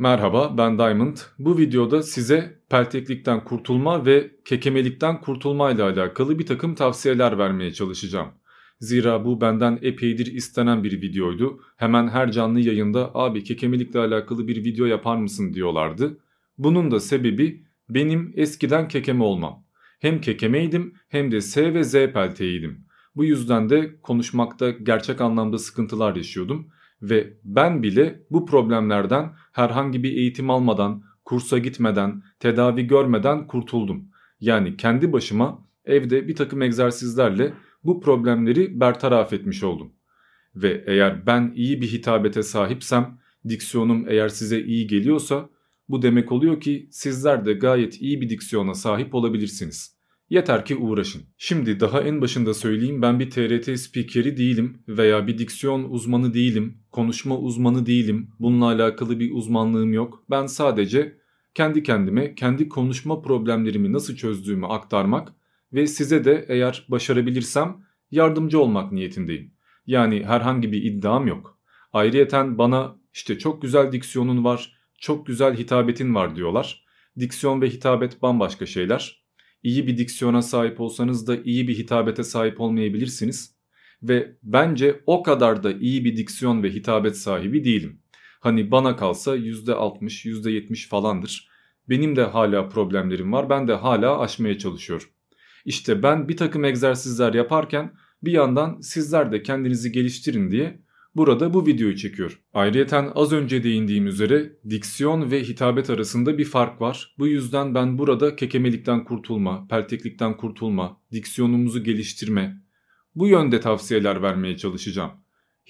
Merhaba ben Diamond. Bu videoda size pelteklikten kurtulma ve kekemelikten kurtulma ile alakalı bir takım tavsiyeler vermeye çalışacağım. Zira bu benden epeydir istenen bir videoydu. Hemen her canlı yayında abi kekemelikle alakalı bir video yapar mısın diyorlardı. Bunun da sebebi benim eskiden kekeme olmam. Hem kekemeydim hem de S ve Z pelteğiydim. Bu yüzden de konuşmakta gerçek anlamda sıkıntılar yaşıyordum ve ben bile bu problemlerden herhangi bir eğitim almadan, kursa gitmeden, tedavi görmeden kurtuldum. Yani kendi başıma evde bir takım egzersizlerle bu problemleri bertaraf etmiş oldum. Ve eğer ben iyi bir hitabete sahipsem, diksiyonum eğer size iyi geliyorsa bu demek oluyor ki sizler de gayet iyi bir diksiyona sahip olabilirsiniz. Yeter ki uğraşın. Şimdi daha en başında söyleyeyim ben bir TRT spikeri değilim veya bir diksiyon uzmanı değilim, konuşma uzmanı değilim. Bununla alakalı bir uzmanlığım yok. Ben sadece kendi kendime kendi konuşma problemlerimi nasıl çözdüğümü aktarmak ve size de eğer başarabilirsem yardımcı olmak niyetindeyim. Yani herhangi bir iddiam yok. Ayrıyeten bana işte çok güzel diksiyonun var, çok güzel hitabetin var diyorlar. Diksiyon ve hitabet bambaşka şeyler iyi bir diksiyona sahip olsanız da iyi bir hitabete sahip olmayabilirsiniz. Ve bence o kadar da iyi bir diksiyon ve hitabet sahibi değilim. Hani bana kalsa %60, %70 falandır. Benim de hala problemlerim var. Ben de hala aşmaya çalışıyorum. İşte ben bir takım egzersizler yaparken bir yandan sizler de kendinizi geliştirin diye burada bu videoyu çekiyor. Ayrıyeten az önce değindiğim üzere diksiyon ve hitabet arasında bir fark var. Bu yüzden ben burada kekemelikten kurtulma, pelteklikten kurtulma, diksiyonumuzu geliştirme bu yönde tavsiyeler vermeye çalışacağım.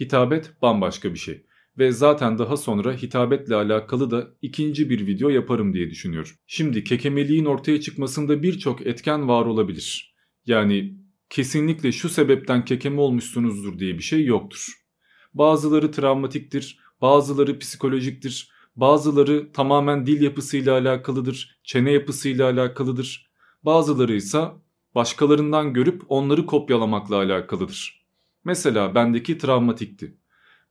Hitabet bambaşka bir şey ve zaten daha sonra hitabetle alakalı da ikinci bir video yaparım diye düşünüyorum. Şimdi kekemeliğin ortaya çıkmasında birçok etken var olabilir. Yani kesinlikle şu sebepten kekeme olmuşsunuzdur diye bir şey yoktur. Bazıları travmatiktir, bazıları psikolojiktir, bazıları tamamen dil yapısıyla alakalıdır, çene yapısıyla alakalıdır. Bazıları ise başkalarından görüp onları kopyalamakla alakalıdır. Mesela bendeki travmatikti.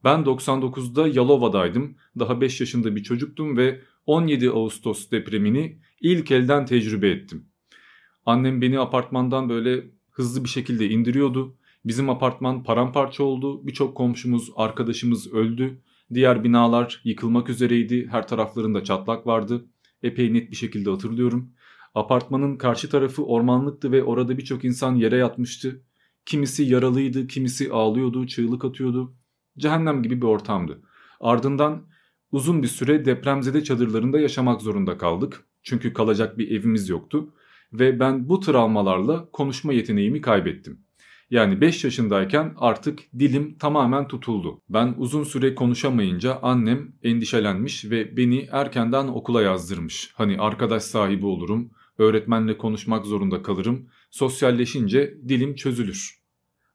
Ben 99'da Yalova'daydım. Daha 5 yaşında bir çocuktum ve 17 Ağustos depremini ilk elden tecrübe ettim. Annem beni apartmandan böyle hızlı bir şekilde indiriyordu. Bizim apartman paramparça oldu. Birçok komşumuz, arkadaşımız öldü. Diğer binalar yıkılmak üzereydi. Her taraflarında çatlak vardı. Epey net bir şekilde hatırlıyorum. Apartmanın karşı tarafı ormanlıktı ve orada birçok insan yere yatmıştı. Kimisi yaralıydı, kimisi ağlıyordu, çığlık atıyordu. Cehennem gibi bir ortamdı. Ardından uzun bir süre depremzede çadırlarında yaşamak zorunda kaldık. Çünkü kalacak bir evimiz yoktu. Ve ben bu travmalarla konuşma yeteneğimi kaybettim. Yani 5 yaşındayken artık dilim tamamen tutuldu. Ben uzun süre konuşamayınca annem endişelenmiş ve beni erkenden okula yazdırmış. Hani arkadaş sahibi olurum, öğretmenle konuşmak zorunda kalırım, sosyalleşince dilim çözülür.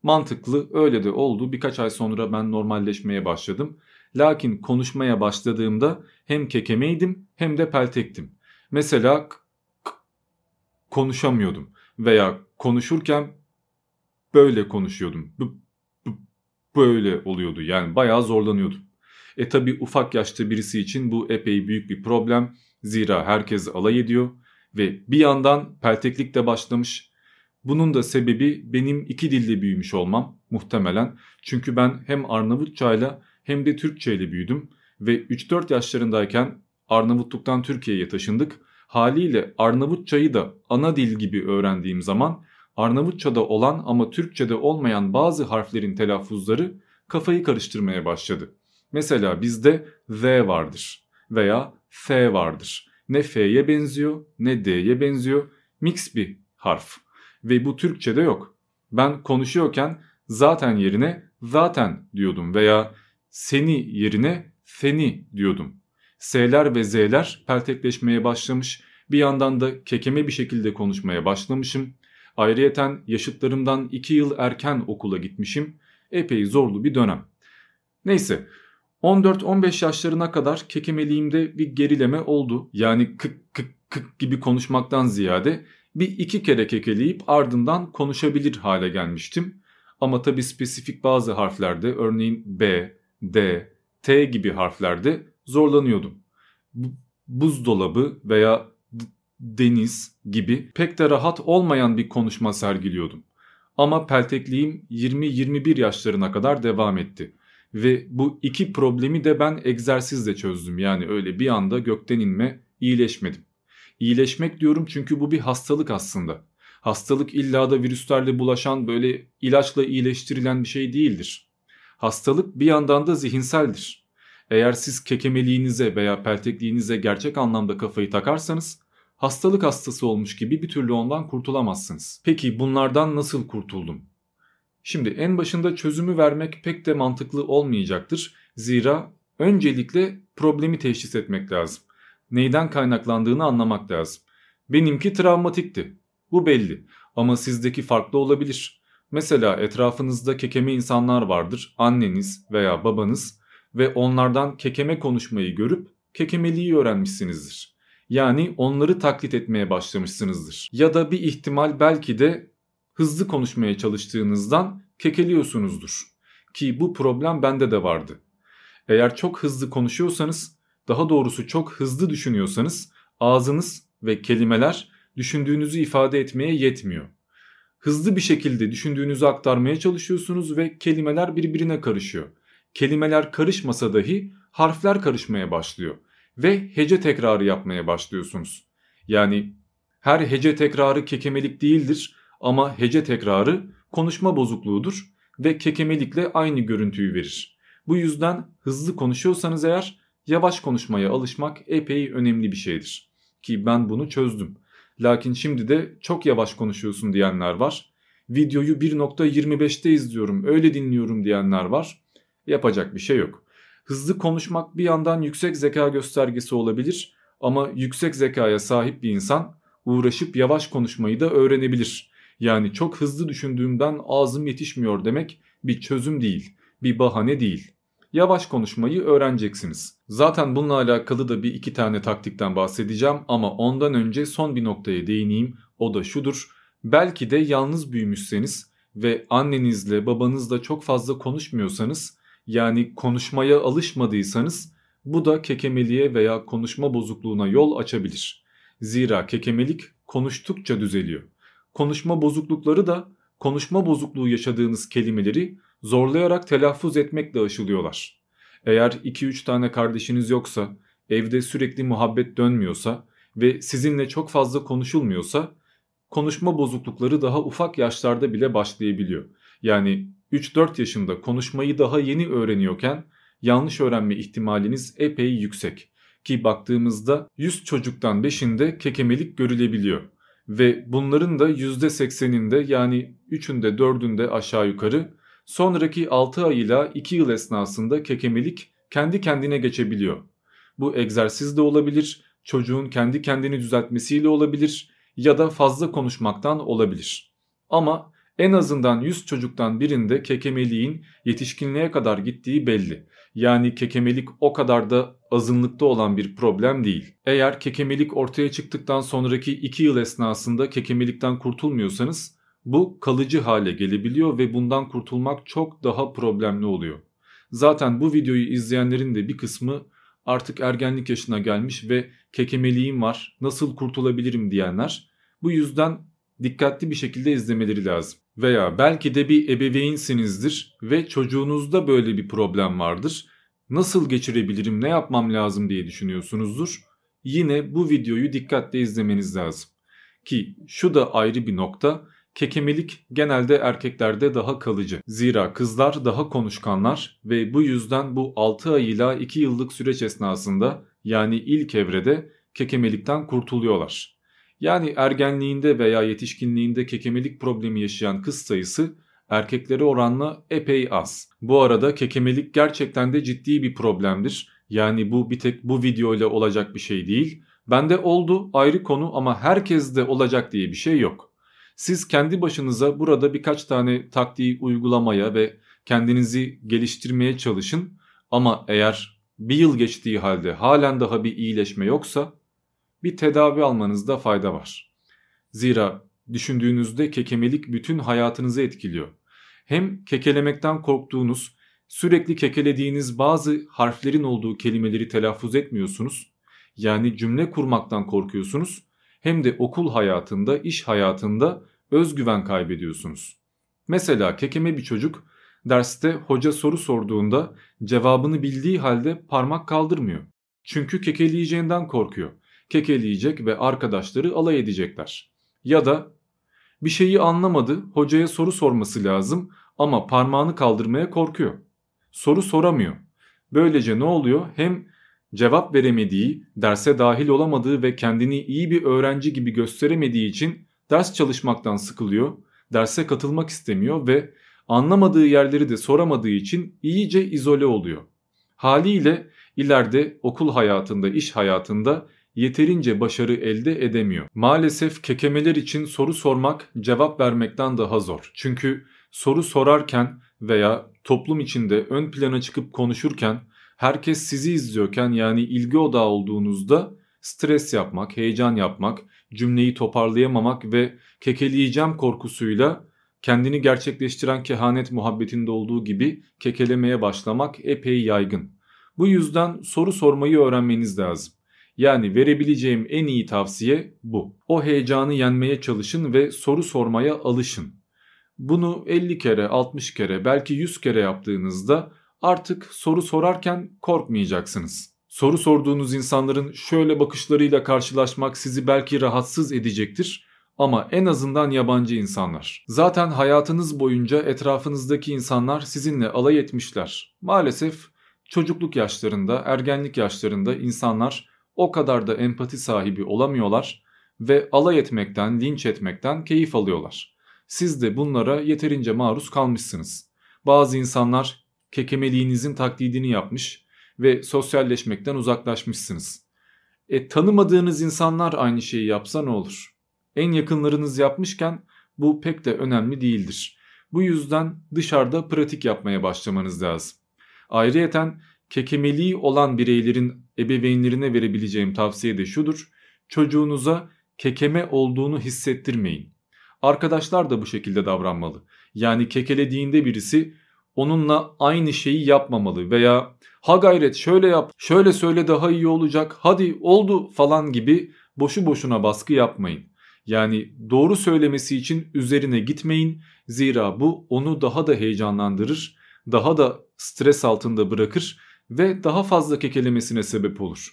Mantıklı öyle de oldu. Birkaç ay sonra ben normalleşmeye başladım. Lakin konuşmaya başladığımda hem kekemeydim hem de peltektim. Mesela konuşamıyordum veya konuşurken böyle konuşuyordum. böyle oluyordu yani bayağı zorlanıyordum. E tabi ufak yaşta birisi için bu epey büyük bir problem. Zira herkes alay ediyor ve bir yandan pelteklik de başlamış. Bunun da sebebi benim iki dilde büyümüş olmam muhtemelen. Çünkü ben hem Arnavutçayla hem de Türkçe ile büyüdüm ve 3-4 yaşlarındayken Arnavutluktan Türkiye'ye taşındık. Haliyle Arnavutçayı da ana dil gibi öğrendiğim zaman Arnavutça'da olan ama Türkçe'de olmayan bazı harflerin telaffuzları kafayı karıştırmaya başladı. Mesela bizde Z vardır veya F vardır. Ne F'ye benziyor ne D'ye benziyor. Mix bir harf. Ve bu Türkçe'de yok. Ben konuşuyorken zaten yerine zaten diyordum veya seni yerine seni diyordum. S'ler ve Z'ler peltekleşmeye başlamış. Bir yandan da kekeme bir şekilde konuşmaya başlamışım. Ayrıyeten yaşıtlarımdan 2 yıl erken okula gitmişim. Epey zorlu bir dönem. Neyse 14-15 yaşlarına kadar kekemeliğimde bir gerileme oldu. Yani kık kık kık gibi konuşmaktan ziyade bir iki kere kekeleyip ardından konuşabilir hale gelmiştim. Ama tabi spesifik bazı harflerde örneğin B, D, T gibi harflerde zorlanıyordum. buzdolabı veya deniz gibi pek de rahat olmayan bir konuşma sergiliyordum. Ama peltekliğim 20-21 yaşlarına kadar devam etti. Ve bu iki problemi de ben egzersizle çözdüm. Yani öyle bir anda gökten inme iyileşmedim. İyileşmek diyorum çünkü bu bir hastalık aslında. Hastalık illa da virüslerle bulaşan böyle ilaçla iyileştirilen bir şey değildir. Hastalık bir yandan da zihinseldir. Eğer siz kekemeliğinize veya peltekliğinize gerçek anlamda kafayı takarsanız hastalık hastası olmuş gibi bir türlü ondan kurtulamazsınız. Peki bunlardan nasıl kurtuldum? Şimdi en başında çözümü vermek pek de mantıklı olmayacaktır. Zira öncelikle problemi teşhis etmek lazım. Neyden kaynaklandığını anlamak lazım. Benimki travmatikti. Bu belli ama sizdeki farklı olabilir. Mesela etrafınızda kekeme insanlar vardır. Anneniz veya babanız ve onlardan kekeme konuşmayı görüp kekemeliği öğrenmişsinizdir. Yani onları taklit etmeye başlamışsınızdır. Ya da bir ihtimal belki de hızlı konuşmaya çalıştığınızdan kekeliyorsunuzdur. Ki bu problem bende de vardı. Eğer çok hızlı konuşuyorsanız, daha doğrusu çok hızlı düşünüyorsanız ağzınız ve kelimeler düşündüğünüzü ifade etmeye yetmiyor. Hızlı bir şekilde düşündüğünüzü aktarmaya çalışıyorsunuz ve kelimeler birbirine karışıyor. Kelimeler karışmasa dahi harfler karışmaya başlıyor ve hece tekrarı yapmaya başlıyorsunuz. Yani her hece tekrarı kekemelik değildir ama hece tekrarı konuşma bozukluğudur ve kekemelikle aynı görüntüyü verir. Bu yüzden hızlı konuşuyorsanız eğer yavaş konuşmaya alışmak epey önemli bir şeydir. Ki ben bunu çözdüm. Lakin şimdi de çok yavaş konuşuyorsun diyenler var. Videoyu 1.25'te izliyorum öyle dinliyorum diyenler var. Yapacak bir şey yok. Hızlı konuşmak bir yandan yüksek zeka göstergesi olabilir ama yüksek zekaya sahip bir insan uğraşıp yavaş konuşmayı da öğrenebilir. Yani çok hızlı düşündüğümden ağzım yetişmiyor demek bir çözüm değil, bir bahane değil. Yavaş konuşmayı öğreneceksiniz. Zaten bununla alakalı da bir iki tane taktikten bahsedeceğim ama ondan önce son bir noktaya değineyim. O da şudur. Belki de yalnız büyümüşseniz ve annenizle babanızla çok fazla konuşmuyorsanız yani konuşmaya alışmadıysanız bu da kekemeliğe veya konuşma bozukluğuna yol açabilir. Zira kekemelik konuştukça düzeliyor. Konuşma bozuklukları da konuşma bozukluğu yaşadığınız kelimeleri zorlayarak telaffuz etmekle aşılıyorlar. Eğer 2-3 tane kardeşiniz yoksa, evde sürekli muhabbet dönmüyorsa ve sizinle çok fazla konuşulmuyorsa konuşma bozuklukları daha ufak yaşlarda bile başlayabiliyor. Yani 3-4 yaşında konuşmayı daha yeni öğreniyorken yanlış öğrenme ihtimaliniz epey yüksek. Ki baktığımızda 100 çocuktan 5'inde kekemelik görülebiliyor. Ve bunların da %80'inde yani 3'ünde 4'ünde aşağı yukarı sonraki 6 ay ile 2 yıl esnasında kekemelik kendi kendine geçebiliyor. Bu egzersiz de olabilir, çocuğun kendi kendini düzeltmesiyle olabilir ya da fazla konuşmaktan olabilir. Ama en azından 100 çocuktan birinde kekemeliğin yetişkinliğe kadar gittiği belli. Yani kekemelik o kadar da azınlıkta olan bir problem değil. Eğer kekemelik ortaya çıktıktan sonraki 2 yıl esnasında kekemelikten kurtulmuyorsanız bu kalıcı hale gelebiliyor ve bundan kurtulmak çok daha problemli oluyor. Zaten bu videoyu izleyenlerin de bir kısmı artık ergenlik yaşına gelmiş ve kekemeliğim var nasıl kurtulabilirim diyenler. Bu yüzden dikkatli bir şekilde izlemeleri lazım. Veya belki de bir ebeveynsinizdir ve çocuğunuzda böyle bir problem vardır. Nasıl geçirebilirim, ne yapmam lazım diye düşünüyorsunuzdur. Yine bu videoyu dikkatle izlemeniz lazım. Ki şu da ayrı bir nokta. Kekemelik genelde erkeklerde daha kalıcı. Zira kızlar daha konuşkanlar ve bu yüzden bu 6 ay ila 2 yıllık süreç esnasında yani ilk evrede kekemelikten kurtuluyorlar. Yani ergenliğinde veya yetişkinliğinde kekemelik problemi yaşayan kız sayısı erkeklere oranla epey az. Bu arada kekemelik gerçekten de ciddi bir problemdir. Yani bu bir tek bu video ile olacak bir şey değil. Bende oldu ayrı konu ama herkeste olacak diye bir şey yok. Siz kendi başınıza burada birkaç tane taktiği uygulamaya ve kendinizi geliştirmeye çalışın. Ama eğer bir yıl geçtiği halde halen daha bir iyileşme yoksa bir tedavi almanızda fayda var. Zira düşündüğünüzde kekemelik bütün hayatınızı etkiliyor. Hem kekelemekten korktuğunuz, sürekli kekelediğiniz bazı harflerin olduğu kelimeleri telaffuz etmiyorsunuz yani cümle kurmaktan korkuyorsunuz hem de okul hayatında, iş hayatında özgüven kaybediyorsunuz. Mesela kekeme bir çocuk derste hoca soru sorduğunda cevabını bildiği halde parmak kaldırmıyor. Çünkü kekeleyeceğinden korkuyor. Kekeleyecek ve arkadaşları alay edecekler. Ya da bir şeyi anlamadı, hocaya soru sorması lazım ama parmağını kaldırmaya korkuyor. Soru soramıyor. Böylece ne oluyor? Hem cevap veremediği, derse dahil olamadığı ve kendini iyi bir öğrenci gibi gösteremediği için ders çalışmaktan sıkılıyor, derse katılmak istemiyor ve anlamadığı yerleri de soramadığı için iyice izole oluyor. Haliyle ileride okul hayatında, iş hayatında yeterince başarı elde edemiyor. Maalesef kekemeler için soru sormak cevap vermekten daha zor. Çünkü soru sorarken veya toplum içinde ön plana çıkıp konuşurken herkes sizi izliyorken yani ilgi odağı olduğunuzda stres yapmak, heyecan yapmak, cümleyi toparlayamamak ve kekeleyeceğim korkusuyla kendini gerçekleştiren kehanet muhabbetinde olduğu gibi kekelemeye başlamak epey yaygın. Bu yüzden soru sormayı öğrenmeniz lazım. Yani verebileceğim en iyi tavsiye bu. O heyecanı yenmeye çalışın ve soru sormaya alışın. Bunu 50 kere, 60 kere, belki 100 kere yaptığınızda artık soru sorarken korkmayacaksınız. Soru sorduğunuz insanların şöyle bakışlarıyla karşılaşmak sizi belki rahatsız edecektir ama en azından yabancı insanlar. Zaten hayatınız boyunca etrafınızdaki insanlar sizinle alay etmişler. Maalesef çocukluk yaşlarında, ergenlik yaşlarında insanlar o kadar da empati sahibi olamıyorlar ve alay etmekten, linç etmekten keyif alıyorlar. Siz de bunlara yeterince maruz kalmışsınız. Bazı insanlar kekemeliğinizin taklidini yapmış ve sosyalleşmekten uzaklaşmışsınız. E tanımadığınız insanlar aynı şeyi yapsa ne olur? En yakınlarınız yapmışken bu pek de önemli değildir. Bu yüzden dışarıda pratik yapmaya başlamanız lazım. Ayrıyeten kekemeliği olan bireylerin ebeveynlerine verebileceğim tavsiye de şudur. Çocuğunuza kekeme olduğunu hissettirmeyin. Arkadaşlar da bu şekilde davranmalı. Yani kekelediğinde birisi onunla aynı şeyi yapmamalı veya ha gayret şöyle yap, şöyle söyle daha iyi olacak, hadi oldu falan gibi boşu boşuna baskı yapmayın. Yani doğru söylemesi için üzerine gitmeyin. Zira bu onu daha da heyecanlandırır, daha da stres altında bırakır ve daha fazla kekelemesine sebep olur.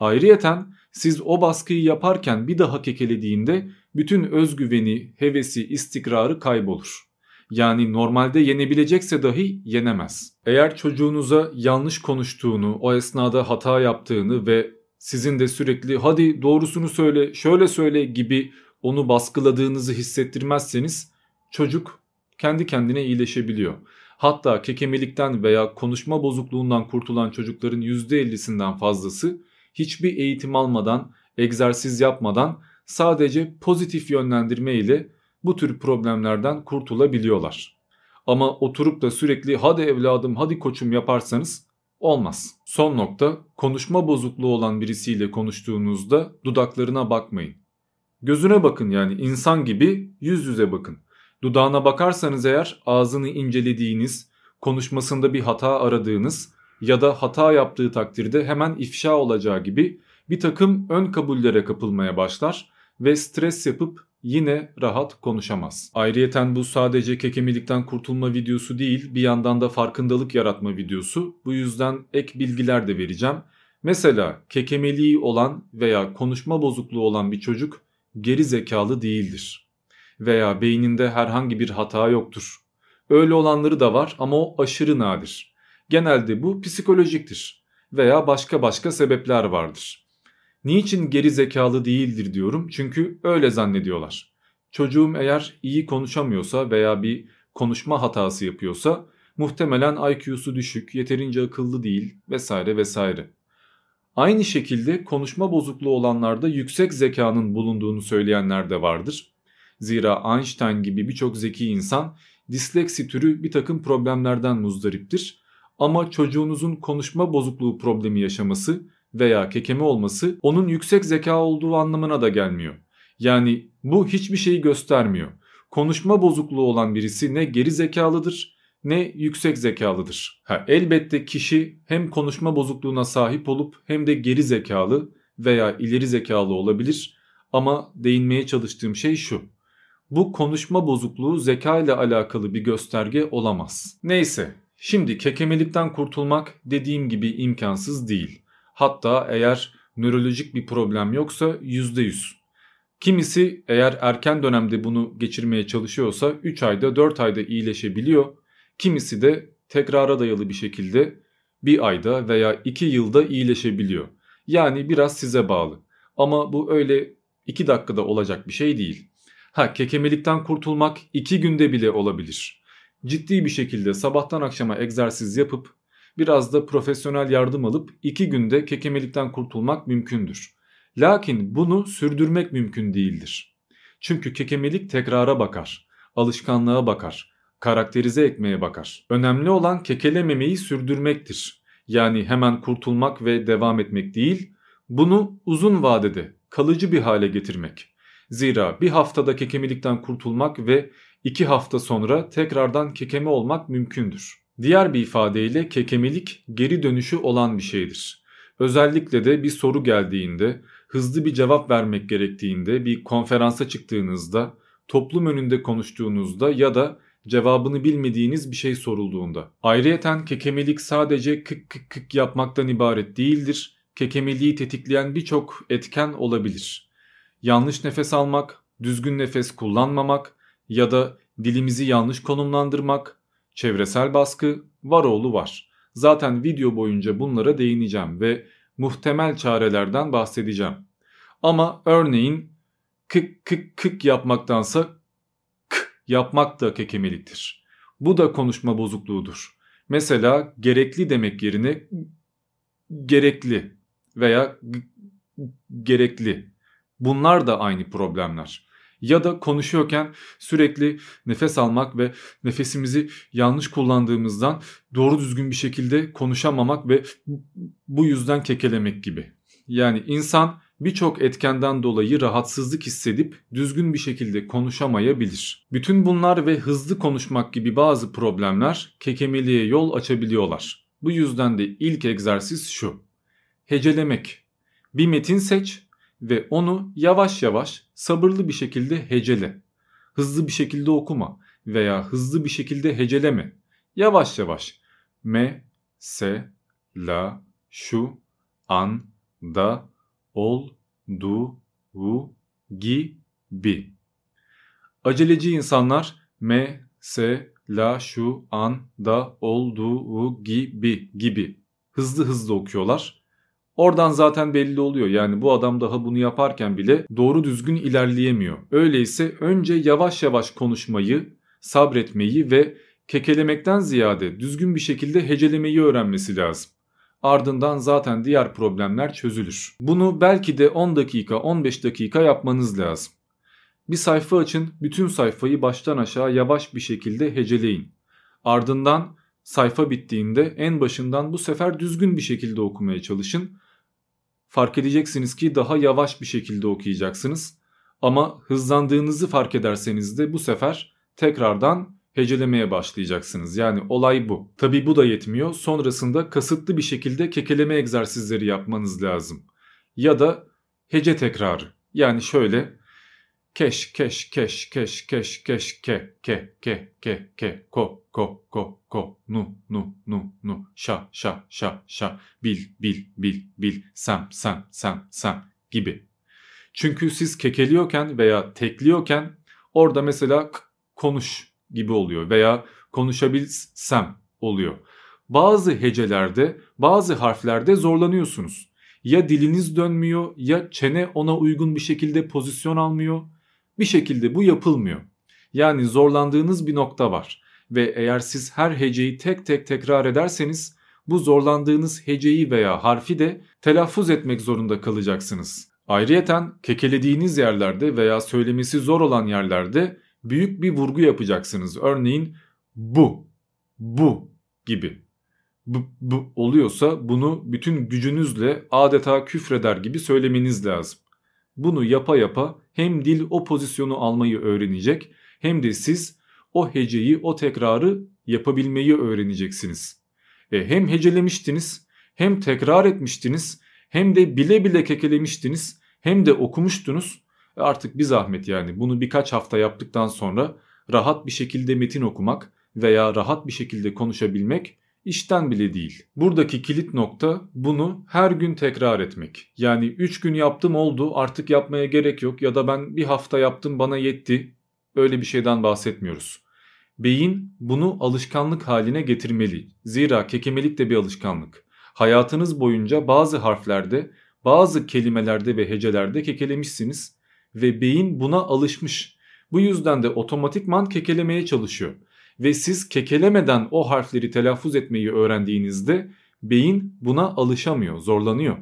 Ayrıyeten siz o baskıyı yaparken bir daha kekelediğinde bütün özgüveni, hevesi, istikrarı kaybolur. Yani normalde yenebilecekse dahi yenemez. Eğer çocuğunuza yanlış konuştuğunu, o esnada hata yaptığını ve sizin de sürekli hadi doğrusunu söyle, şöyle söyle gibi onu baskıladığınızı hissettirmezseniz çocuk kendi kendine iyileşebiliyor. Hatta kekemelikten veya konuşma bozukluğundan kurtulan çocukların %50'sinden fazlası hiçbir eğitim almadan, egzersiz yapmadan sadece pozitif yönlendirme ile bu tür problemlerden kurtulabiliyorlar. Ama oturup da sürekli hadi evladım hadi koçum yaparsanız olmaz. Son nokta konuşma bozukluğu olan birisiyle konuştuğunuzda dudaklarına bakmayın. Gözüne bakın yani insan gibi yüz yüze bakın. Dudağına bakarsanız eğer ağzını incelediğiniz, konuşmasında bir hata aradığınız ya da hata yaptığı takdirde hemen ifşa olacağı gibi bir takım ön kabullere kapılmaya başlar ve stres yapıp yine rahat konuşamaz. Ayrıyeten bu sadece kekemilikten kurtulma videosu değil bir yandan da farkındalık yaratma videosu. Bu yüzden ek bilgiler de vereceğim. Mesela kekemeliği olan veya konuşma bozukluğu olan bir çocuk geri zekalı değildir. Veya beyninde herhangi bir hata yoktur. Öyle olanları da var ama o aşırı nadir. Genelde bu psikolojiktir veya başka başka sebepler vardır. Niçin geri zekalı değildir diyorum çünkü öyle zannediyorlar. Çocuğum eğer iyi konuşamıyorsa veya bir konuşma hatası yapıyorsa muhtemelen IQ'su düşük, yeterince akıllı değil vesaire vesaire. Aynı şekilde konuşma bozukluğu olanlarda yüksek zekanın bulunduğunu söyleyenler de vardır. Zira Einstein gibi birçok zeki insan disleksi türü bir takım problemlerden muzdariptir. Ama çocuğunuzun konuşma bozukluğu problemi yaşaması veya kekeme olması onun yüksek zeka olduğu anlamına da gelmiyor. Yani bu hiçbir şeyi göstermiyor. Konuşma bozukluğu olan birisi ne geri zekalıdır ne yüksek zekalıdır. Ha, elbette kişi hem konuşma bozukluğuna sahip olup hem de geri zekalı veya ileri zekalı olabilir ama değinmeye çalıştığım şey şu. Bu konuşma bozukluğu zeka ile alakalı bir gösterge olamaz. Neyse, şimdi kekemelikten kurtulmak dediğim gibi imkansız değil. Hatta eğer nörolojik bir problem yoksa %100. Kimisi eğer erken dönemde bunu geçirmeye çalışıyorsa 3 ayda 4 ayda iyileşebiliyor. Kimisi de tekrara dayalı bir şekilde bir ayda veya 2 yılda iyileşebiliyor. Yani biraz size bağlı. Ama bu öyle 2 dakikada olacak bir şey değil. Ha kekemelikten kurtulmak 2 günde bile olabilir. Ciddi bir şekilde sabahtan akşama egzersiz yapıp biraz da profesyonel yardım alıp 2 günde kekemelikten kurtulmak mümkündür. Lakin bunu sürdürmek mümkün değildir. Çünkü kekemelik tekrara bakar, alışkanlığa bakar, karakterize etmeye bakar. Önemli olan kekelememeyi sürdürmektir. Yani hemen kurtulmak ve devam etmek değil, bunu uzun vadede kalıcı bir hale getirmek. Zira bir haftada kekemelikten kurtulmak ve iki hafta sonra tekrardan kekeme olmak mümkündür. Diğer bir ifadeyle kekemelik geri dönüşü olan bir şeydir. Özellikle de bir soru geldiğinde, hızlı bir cevap vermek gerektiğinde, bir konferansa çıktığınızda, toplum önünde konuştuğunuzda ya da cevabını bilmediğiniz bir şey sorulduğunda. Ayrıyeten kekemelik sadece kık kık kık yapmaktan ibaret değildir. Kekemeliği tetikleyen birçok etken olabilir. Yanlış nefes almak, düzgün nefes kullanmamak ya da dilimizi yanlış konumlandırmak, çevresel baskı var oğlu var. Zaten video boyunca bunlara değineceğim ve muhtemel çarelerden bahsedeceğim. Ama örneğin kık kık kık yapmaktansa k yapmak da kekemeliktir. Bu da konuşma bozukluğudur. Mesela gerekli demek yerine gerekli veya gerekli. Bunlar da aynı problemler. Ya da konuşuyorken sürekli nefes almak ve nefesimizi yanlış kullandığımızdan doğru düzgün bir şekilde konuşamamak ve bu yüzden kekelemek gibi. Yani insan birçok etkenden dolayı rahatsızlık hissedip düzgün bir şekilde konuşamayabilir. Bütün bunlar ve hızlı konuşmak gibi bazı problemler kekemeliğe yol açabiliyorlar. Bu yüzden de ilk egzersiz şu. Hecelemek. Bir metin seç ve onu yavaş yavaş sabırlı bir şekilde hecele. Hızlı bir şekilde okuma veya hızlı bir şekilde heceleme. Yavaş yavaş. Me, se, la, şu, an, da, ol, du, u, gi, bi. Aceleci insanlar me, se, la, şu, an, da, ol, du, u, gi, bi gibi hızlı hızlı okuyorlar. Oradan zaten belli oluyor. Yani bu adam daha bunu yaparken bile doğru düzgün ilerleyemiyor. Öyleyse önce yavaş yavaş konuşmayı, sabretmeyi ve kekelemekten ziyade düzgün bir şekilde hecelemeyi öğrenmesi lazım. Ardından zaten diğer problemler çözülür. Bunu belki de 10 dakika 15 dakika yapmanız lazım. Bir sayfa açın bütün sayfayı baştan aşağı yavaş bir şekilde heceleyin. Ardından sayfa bittiğinde en başından bu sefer düzgün bir şekilde okumaya çalışın fark edeceksiniz ki daha yavaş bir şekilde okuyacaksınız. Ama hızlandığınızı fark ederseniz de bu sefer tekrardan hecelemeye başlayacaksınız. Yani olay bu. Tabi bu da yetmiyor. Sonrasında kasıtlı bir şekilde kekeleme egzersizleri yapmanız lazım. Ya da hece tekrarı. Yani şöyle keş keş keş keş keş keş ke ke ke ke ke ko ko ko ko nu nu nu nu şa şa şa şa bil bil bil bil sem sem sem sem gibi. Çünkü siz kekeliyorken veya tekliyorken orada mesela konuş gibi oluyor veya konuşabilsem oluyor. Bazı hecelerde bazı harflerde zorlanıyorsunuz. Ya diliniz dönmüyor ya çene ona uygun bir şekilde pozisyon almıyor bir şekilde bu yapılmıyor. Yani zorlandığınız bir nokta var ve eğer siz her heceyi tek tek tekrar ederseniz bu zorlandığınız heceyi veya harfi de telaffuz etmek zorunda kalacaksınız. Ayrıyeten kekelediğiniz yerlerde veya söylemesi zor olan yerlerde büyük bir vurgu yapacaksınız. Örneğin bu, bu gibi. Bu, bu oluyorsa bunu bütün gücünüzle adeta küfreder gibi söylemeniz lazım. Bunu yapa yapa hem dil o pozisyonu almayı öğrenecek hem de siz o heceyi o tekrarı yapabilmeyi öğreneceksiniz. E hem hecelemiştiniz hem tekrar etmiştiniz Hem de bile bile kekelemiştiniz hem de okumuştunuz. E artık bir zahmet yani bunu birkaç hafta yaptıktan sonra rahat bir şekilde metin okumak veya rahat bir şekilde konuşabilmek işten bile değil. Buradaki kilit nokta bunu her gün tekrar etmek. Yani 3 gün yaptım oldu artık yapmaya gerek yok ya da ben bir hafta yaptım bana yetti. Öyle bir şeyden bahsetmiyoruz. Beyin bunu alışkanlık haline getirmeli. Zira kekemelik de bir alışkanlık. Hayatınız boyunca bazı harflerde, bazı kelimelerde ve hecelerde kekelemişsiniz ve beyin buna alışmış. Bu yüzden de otomatikman kekelemeye çalışıyor. Ve siz kekelemeden o harfleri telaffuz etmeyi öğrendiğinizde beyin buna alışamıyor, zorlanıyor.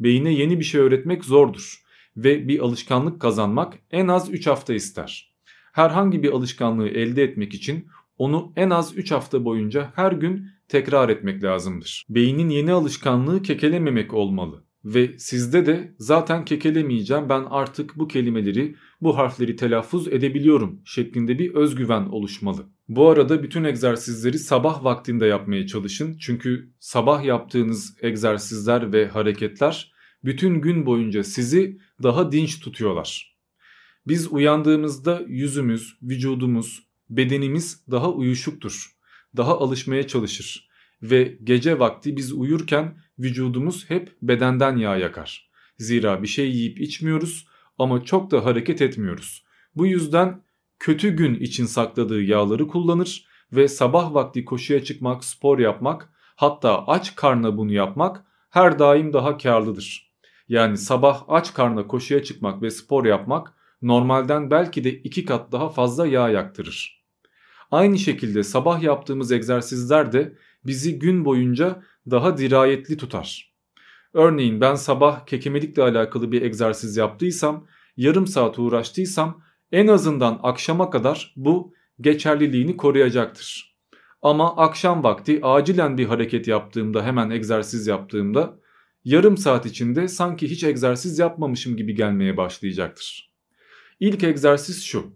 Beyine yeni bir şey öğretmek zordur ve bir alışkanlık kazanmak en az 3 hafta ister. Herhangi bir alışkanlığı elde etmek için onu en az 3 hafta boyunca her gün tekrar etmek lazımdır. Beynin yeni alışkanlığı kekelememek olmalı ve sizde de zaten kekelemeyeceğim ben artık bu kelimeleri bu harfleri telaffuz edebiliyorum şeklinde bir özgüven oluşmalı. Bu arada bütün egzersizleri sabah vaktinde yapmaya çalışın. Çünkü sabah yaptığınız egzersizler ve hareketler bütün gün boyunca sizi daha dinç tutuyorlar. Biz uyandığımızda yüzümüz, vücudumuz, bedenimiz daha uyuşuktur. Daha alışmaya çalışır ve gece vakti biz uyurken vücudumuz hep bedenden yağ yakar. Zira bir şey yiyip içmiyoruz ama çok da hareket etmiyoruz. Bu yüzden kötü gün için sakladığı yağları kullanır ve sabah vakti koşuya çıkmak, spor yapmak, hatta aç karna bunu yapmak her daim daha karlıdır. Yani sabah aç karna koşuya çıkmak ve spor yapmak normalden belki de iki kat daha fazla yağ yaktırır. Aynı şekilde sabah yaptığımız egzersizler de bizi gün boyunca daha dirayetli tutar. Örneğin ben sabah kekemelikle alakalı bir egzersiz yaptıysam, yarım saat uğraştıysam en azından akşama kadar bu geçerliliğini koruyacaktır. Ama akşam vakti acilen bir hareket yaptığımda hemen egzersiz yaptığımda yarım saat içinde sanki hiç egzersiz yapmamışım gibi gelmeye başlayacaktır. İlk egzersiz şu.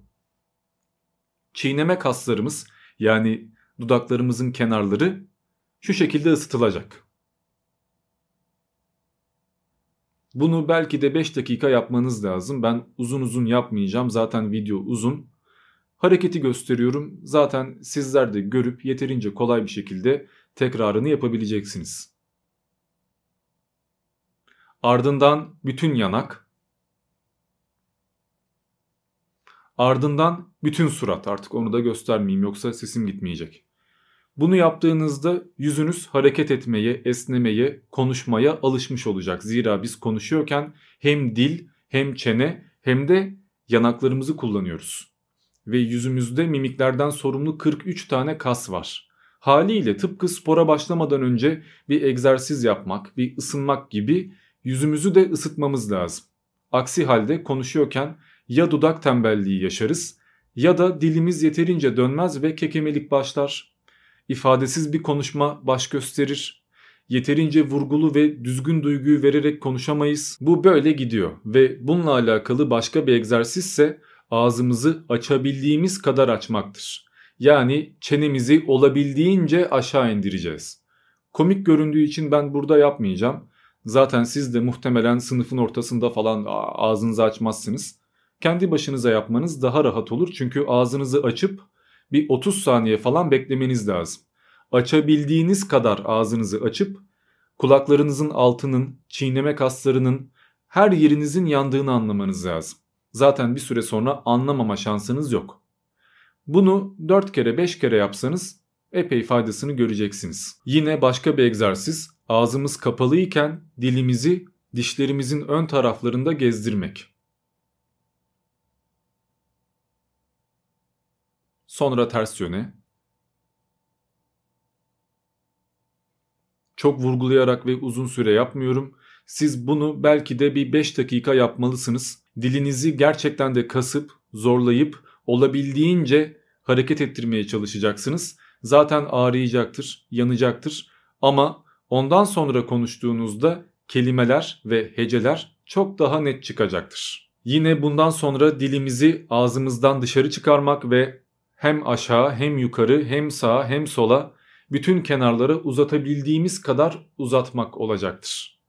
Çiğneme kaslarımız yani dudaklarımızın kenarları şu şekilde ısıtılacak. Bunu belki de 5 dakika yapmanız lazım. Ben uzun uzun yapmayacağım. Zaten video uzun. Hareketi gösteriyorum. Zaten sizler de görüp yeterince kolay bir şekilde tekrarını yapabileceksiniz. Ardından bütün yanak. Ardından bütün surat. Artık onu da göstermeyeyim yoksa sesim gitmeyecek. Bunu yaptığınızda yüzünüz hareket etmeye, esnemeye, konuşmaya alışmış olacak. Zira biz konuşuyorken hem dil hem çene hem de yanaklarımızı kullanıyoruz. Ve yüzümüzde mimiklerden sorumlu 43 tane kas var. Haliyle tıpkı spora başlamadan önce bir egzersiz yapmak, bir ısınmak gibi yüzümüzü de ısıtmamız lazım. Aksi halde konuşuyorken ya dudak tembelliği yaşarız ya da dilimiz yeterince dönmez ve kekemelik başlar ifadesiz bir konuşma baş gösterir. Yeterince vurgulu ve düzgün duyguyu vererek konuşamayız. Bu böyle gidiyor ve bununla alakalı başka bir egzersizse ağzımızı açabildiğimiz kadar açmaktır. Yani çenemizi olabildiğince aşağı indireceğiz. Komik göründüğü için ben burada yapmayacağım. Zaten siz de muhtemelen sınıfın ortasında falan ağzınızı açmazsınız. Kendi başınıza yapmanız daha rahat olur çünkü ağzınızı açıp bir 30 saniye falan beklemeniz lazım. Açabildiğiniz kadar ağzınızı açıp kulaklarınızın altının, çiğneme kaslarının her yerinizin yandığını anlamanız lazım. Zaten bir süre sonra anlamama şansınız yok. Bunu 4 kere 5 kere yapsanız epey faydasını göreceksiniz. Yine başka bir egzersiz ağzımız kapalıyken dilimizi dişlerimizin ön taraflarında gezdirmek. Sonra ters yöne. Çok vurgulayarak ve uzun süre yapmıyorum. Siz bunu belki de bir 5 dakika yapmalısınız. Dilinizi gerçekten de kasıp, zorlayıp olabildiğince hareket ettirmeye çalışacaksınız. Zaten ağrıyacaktır, yanacaktır ama ondan sonra konuştuğunuzda kelimeler ve heceler çok daha net çıkacaktır. Yine bundan sonra dilimizi ağzımızdan dışarı çıkarmak ve hem aşağı hem yukarı hem sağa hem sola bütün kenarları uzatabildiğimiz kadar uzatmak olacaktır.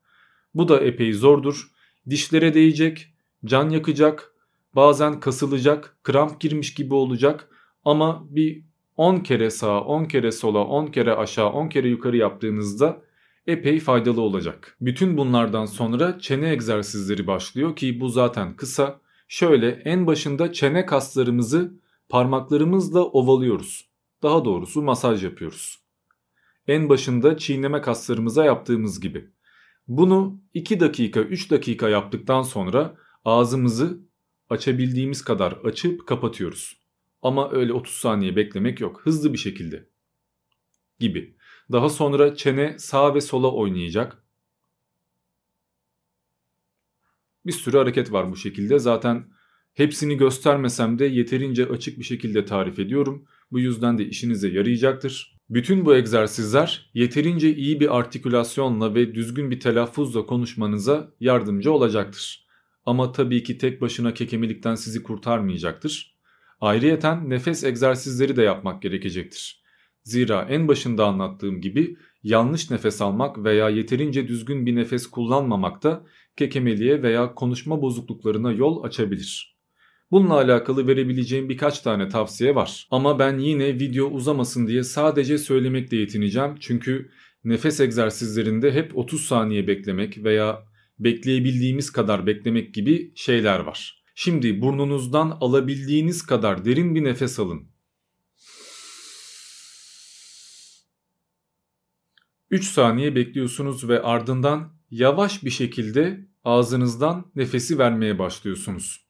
Bu da epey zordur. Dişlere değecek, can yakacak, bazen kasılacak, kramp girmiş gibi olacak ama bir 10 kere sağa, 10 kere sola, 10 kere aşağı, 10 kere yukarı yaptığınızda epey faydalı olacak. Bütün bunlardan sonra çene egzersizleri başlıyor ki bu zaten kısa. Şöyle en başında çene kaslarımızı parmaklarımızla ovalıyoruz. Daha doğrusu masaj yapıyoruz. En başında çiğneme kaslarımıza yaptığımız gibi. Bunu 2 dakika 3 dakika yaptıktan sonra ağzımızı açabildiğimiz kadar açıp kapatıyoruz. Ama öyle 30 saniye beklemek yok. Hızlı bir şekilde. Gibi. Daha sonra çene sağa ve sola oynayacak. Bir sürü hareket var bu şekilde. Zaten hepsini göstermesem de yeterince açık bir şekilde tarif ediyorum. Bu yüzden de işinize yarayacaktır. Bütün bu egzersizler yeterince iyi bir artikülasyonla ve düzgün bir telaffuzla konuşmanıza yardımcı olacaktır. Ama tabii ki tek başına kekemelikten sizi kurtarmayacaktır. Ayrıyeten nefes egzersizleri de yapmak gerekecektir. Zira en başında anlattığım gibi yanlış nefes almak veya yeterince düzgün bir nefes kullanmamak da kekemeliğe veya konuşma bozukluklarına yol açabilir. Bununla alakalı verebileceğim birkaç tane tavsiye var. Ama ben yine video uzamasın diye sadece söylemekle yetineceğim. Çünkü nefes egzersizlerinde hep 30 saniye beklemek veya bekleyebildiğimiz kadar beklemek gibi şeyler var. Şimdi burnunuzdan alabildiğiniz kadar derin bir nefes alın. 3 saniye bekliyorsunuz ve ardından yavaş bir şekilde ağzınızdan nefesi vermeye başlıyorsunuz.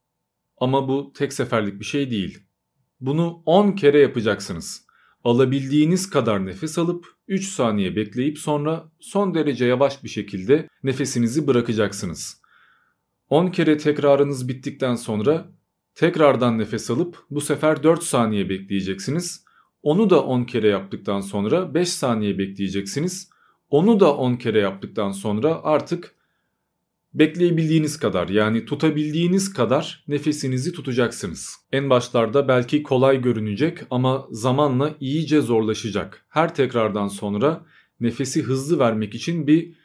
Ama bu tek seferlik bir şey değil. Bunu 10 kere yapacaksınız. Alabildiğiniz kadar nefes alıp 3 saniye bekleyip sonra son derece yavaş bir şekilde nefesinizi bırakacaksınız. 10 kere tekrarınız bittikten sonra tekrardan nefes alıp bu sefer 4 saniye bekleyeceksiniz. Onu da 10 kere yaptıktan sonra 5 saniye bekleyeceksiniz. Onu da 10 kere yaptıktan sonra artık bekleyebildiğiniz kadar yani tutabildiğiniz kadar nefesinizi tutacaksınız. En başlarda belki kolay görünecek ama zamanla iyice zorlaşacak. Her tekrardan sonra nefesi hızlı vermek için bir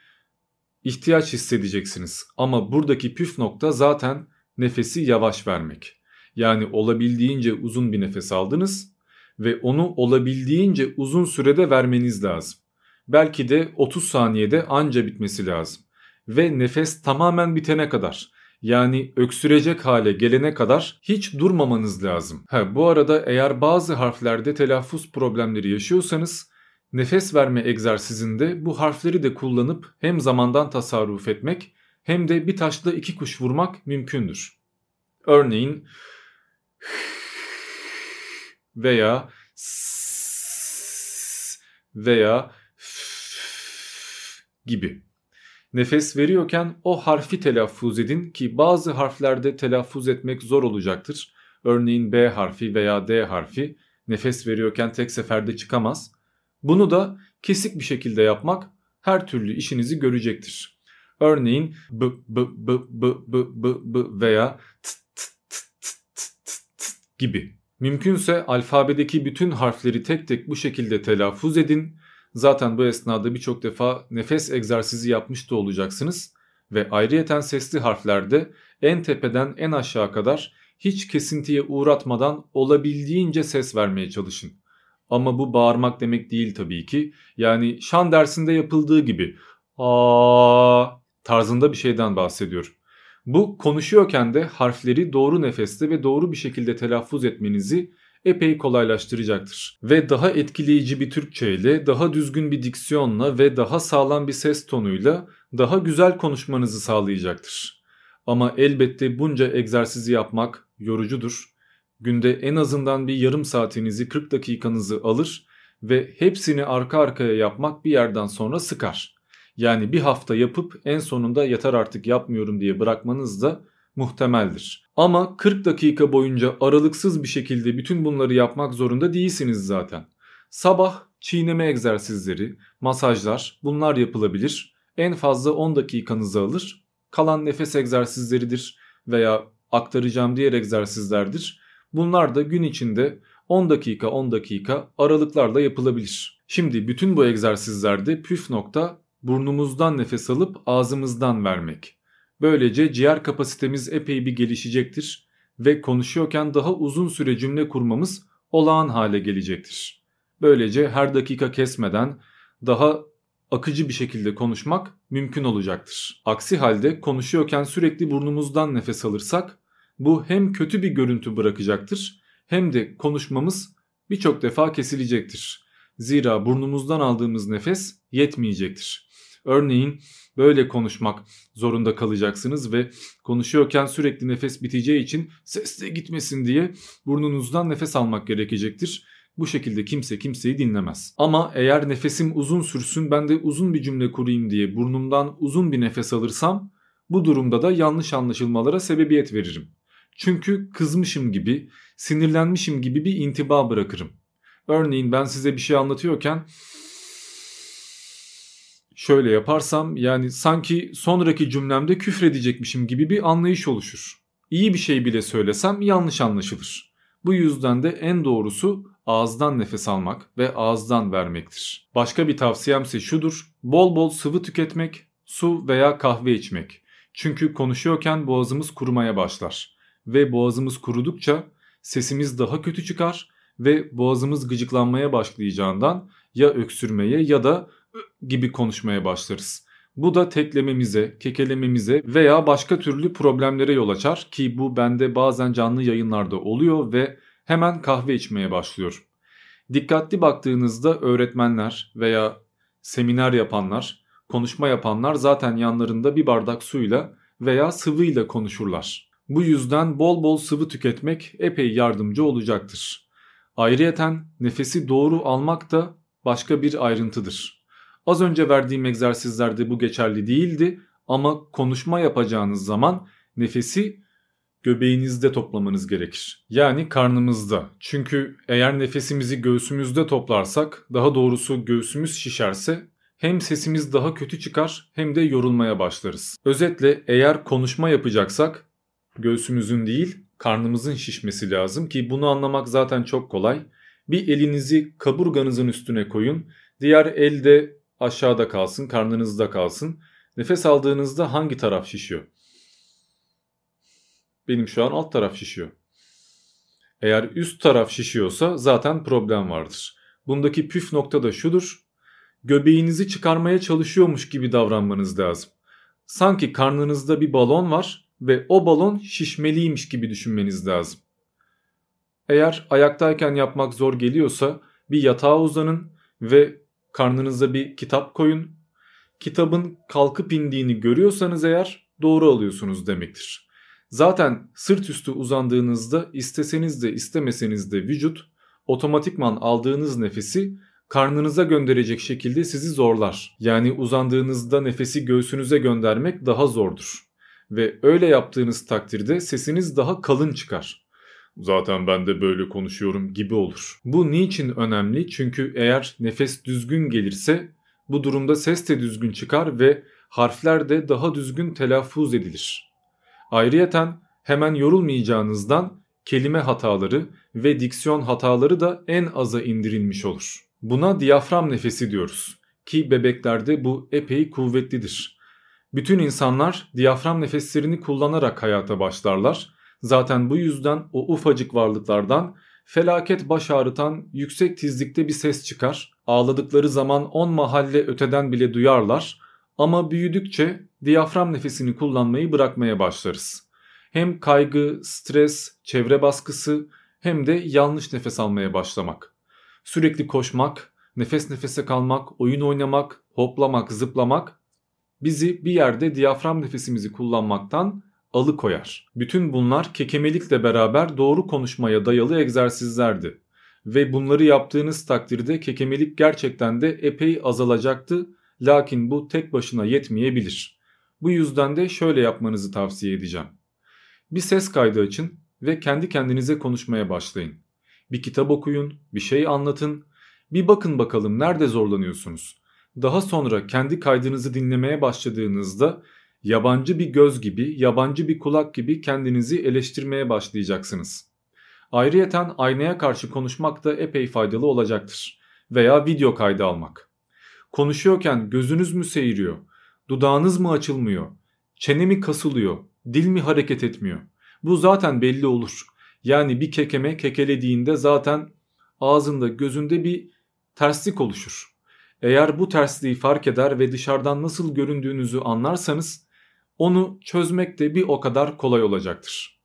ihtiyaç hissedeceksiniz. Ama buradaki püf nokta zaten nefesi yavaş vermek. Yani olabildiğince uzun bir nefes aldınız ve onu olabildiğince uzun sürede vermeniz lazım. Belki de 30 saniyede anca bitmesi lazım. Ve nefes tamamen bitene kadar yani öksürecek hale gelene kadar hiç durmamanız lazım. Ha, bu arada eğer bazı harflerde telaffuz problemleri yaşıyorsanız nefes verme egzersizinde bu harfleri de kullanıp hem zamandan tasarruf etmek hem de bir taşla iki kuş vurmak mümkündür. Örneğin veya veya gibi. Nefes veriyorken o harfi telaffuz edin ki bazı harflerde telaffuz etmek zor olacaktır. Örneğin B harfi veya D harfi nefes veriyorken tek seferde çıkamaz. Bunu da kesik bir şekilde yapmak her türlü işinizi görecektir. Örneğin b b b b b b b veya t t t t t t gibi. Mümkünse alfabedeki bütün harfleri tek tek bu şekilde telaffuz edin. Zaten bu esnada birçok defa nefes egzersizi yapmış da olacaksınız ve ayrıyeten sesli harflerde en tepeden en aşağı kadar hiç kesintiye uğratmadan olabildiğince ses vermeye çalışın. Ama bu bağırmak demek değil tabii ki. Yani şan dersinde yapıldığı gibi aa tarzında bir şeyden bahsediyor. Bu konuşuyorken de harfleri doğru nefeste ve doğru bir şekilde telaffuz etmenizi epey kolaylaştıracaktır. Ve daha etkileyici bir Türkçe ile, daha düzgün bir diksiyonla ve daha sağlam bir ses tonuyla daha güzel konuşmanızı sağlayacaktır. Ama elbette bunca egzersizi yapmak yorucudur günde en azından bir yarım saatinizi 40 dakikanızı alır ve hepsini arka arkaya yapmak bir yerden sonra sıkar. Yani bir hafta yapıp en sonunda yeter artık yapmıyorum diye bırakmanız da muhtemeldir. Ama 40 dakika boyunca aralıksız bir şekilde bütün bunları yapmak zorunda değilsiniz zaten. Sabah çiğneme egzersizleri, masajlar bunlar yapılabilir. En fazla 10 dakikanızı alır. Kalan nefes egzersizleridir veya aktaracağım diğer egzersizlerdir. Bunlar da gün içinde 10 dakika 10 dakika aralıklarla yapılabilir. Şimdi bütün bu egzersizlerde püf nokta burnumuzdan nefes alıp ağzımızdan vermek. Böylece ciğer kapasitemiz epey bir gelişecektir ve konuşuyorken daha uzun süre cümle kurmamız olağan hale gelecektir. Böylece her dakika kesmeden daha akıcı bir şekilde konuşmak mümkün olacaktır. Aksi halde konuşuyorken sürekli burnumuzdan nefes alırsak bu hem kötü bir görüntü bırakacaktır hem de konuşmamız birçok defa kesilecektir. Zira burnumuzdan aldığımız nefes yetmeyecektir. Örneğin böyle konuşmak zorunda kalacaksınız ve konuşuyorken sürekli nefes biteceği için ses de gitmesin diye burnunuzdan nefes almak gerekecektir. Bu şekilde kimse kimseyi dinlemez. Ama eğer nefesim uzun sürsün ben de uzun bir cümle kurayım diye burnumdan uzun bir nefes alırsam bu durumda da yanlış anlaşılmalara sebebiyet veririm. Çünkü kızmışım gibi, sinirlenmişim gibi bir intiba bırakırım. Örneğin ben size bir şey anlatıyorken şöyle yaparsam yani sanki sonraki cümlemde küfredecekmişim gibi bir anlayış oluşur. İyi bir şey bile söylesem yanlış anlaşılır. Bu yüzden de en doğrusu ağızdan nefes almak ve ağızdan vermektir. Başka bir tavsiyemse şudur. Bol bol sıvı tüketmek, su veya kahve içmek. Çünkü konuşuyorken boğazımız kurumaya başlar. Ve boğazımız kurudukça sesimiz daha kötü çıkar ve boğazımız gıcıklanmaya başlayacağından ya öksürmeye ya da gibi konuşmaya başlarız. Bu da teklememize, kekelememize veya başka türlü problemlere yol açar ki bu bende bazen canlı yayınlarda oluyor ve hemen kahve içmeye başlıyor. Dikkatli baktığınızda öğretmenler veya seminer yapanlar, konuşma yapanlar zaten yanlarında bir bardak suyla veya sıvıyla konuşurlar. Bu yüzden bol bol sıvı tüketmek epey yardımcı olacaktır. Ayrıyeten nefesi doğru almak da başka bir ayrıntıdır. Az önce verdiğim egzersizlerde bu geçerli değildi ama konuşma yapacağınız zaman nefesi göbeğinizde toplamanız gerekir. Yani karnımızda. Çünkü eğer nefesimizi göğsümüzde toplarsak, daha doğrusu göğsümüz şişerse hem sesimiz daha kötü çıkar hem de yorulmaya başlarız. Özetle eğer konuşma yapacaksak göğsümüzün değil karnımızın şişmesi lazım ki bunu anlamak zaten çok kolay. Bir elinizi kaburganızın üstüne koyun. Diğer el de aşağıda kalsın, karnınızda kalsın. Nefes aldığınızda hangi taraf şişiyor? Benim şu an alt taraf şişiyor. Eğer üst taraf şişiyorsa zaten problem vardır. Bundaki püf nokta da şudur. Göbeğinizi çıkarmaya çalışıyormuş gibi davranmanız lazım. Sanki karnınızda bir balon var ve o balon şişmeliymiş gibi düşünmeniz lazım. Eğer ayaktayken yapmak zor geliyorsa bir yatağa uzanın ve karnınıza bir kitap koyun. Kitabın kalkıp indiğini görüyorsanız eğer doğru alıyorsunuz demektir. Zaten sırt üstü uzandığınızda isteseniz de istemeseniz de vücut otomatikman aldığınız nefesi karnınıza gönderecek şekilde sizi zorlar. Yani uzandığınızda nefesi göğsünüze göndermek daha zordur. Ve öyle yaptığınız takdirde sesiniz daha kalın çıkar. Zaten ben de böyle konuşuyorum gibi olur. Bu niçin önemli? Çünkü eğer nefes düzgün gelirse bu durumda ses de düzgün çıkar ve harfler de daha düzgün telaffuz edilir. Ayrıyeten hemen yorulmayacağınızdan kelime hataları ve diksiyon hataları da en aza indirilmiş olur. Buna diyafram nefesi diyoruz ki bebeklerde bu epey kuvvetlidir. Bütün insanlar diyafram nefeslerini kullanarak hayata başlarlar. Zaten bu yüzden o ufacık varlıklardan felaket baş ağrıtan yüksek tizlikte bir ses çıkar. Ağladıkları zaman on mahalle öteden bile duyarlar ama büyüdükçe diyafram nefesini kullanmayı bırakmaya başlarız. Hem kaygı, stres, çevre baskısı hem de yanlış nefes almaya başlamak. Sürekli koşmak, nefes nefese kalmak, oyun oynamak, hoplamak, zıplamak bizi bir yerde diyafram nefesimizi kullanmaktan alıkoyar. Bütün bunlar kekemelikle beraber doğru konuşmaya dayalı egzersizlerdi. Ve bunları yaptığınız takdirde kekemelik gerçekten de epey azalacaktı Lakin bu tek başına yetmeyebilir. Bu yüzden de şöyle yapmanızı tavsiye edeceğim. Bir ses kaydı açın ve kendi kendinize konuşmaya başlayın. Bir kitap okuyun, bir şey anlatın, bir bakın bakalım nerede zorlanıyorsunuz. Daha sonra kendi kaydınızı dinlemeye başladığınızda yabancı bir göz gibi, yabancı bir kulak gibi kendinizi eleştirmeye başlayacaksınız. Ayrıyeten aynaya karşı konuşmak da epey faydalı olacaktır veya video kaydı almak. Konuşuyorken gözünüz mü seyiriyor? Dudağınız mı açılmıyor? Çene mi kasılıyor? Dil mi hareket etmiyor? Bu zaten belli olur. Yani bir kekeme kekelediğinde zaten ağzında gözünde bir terslik oluşur. Eğer bu tersliği fark eder ve dışarıdan nasıl göründüğünüzü anlarsanız onu çözmek de bir o kadar kolay olacaktır.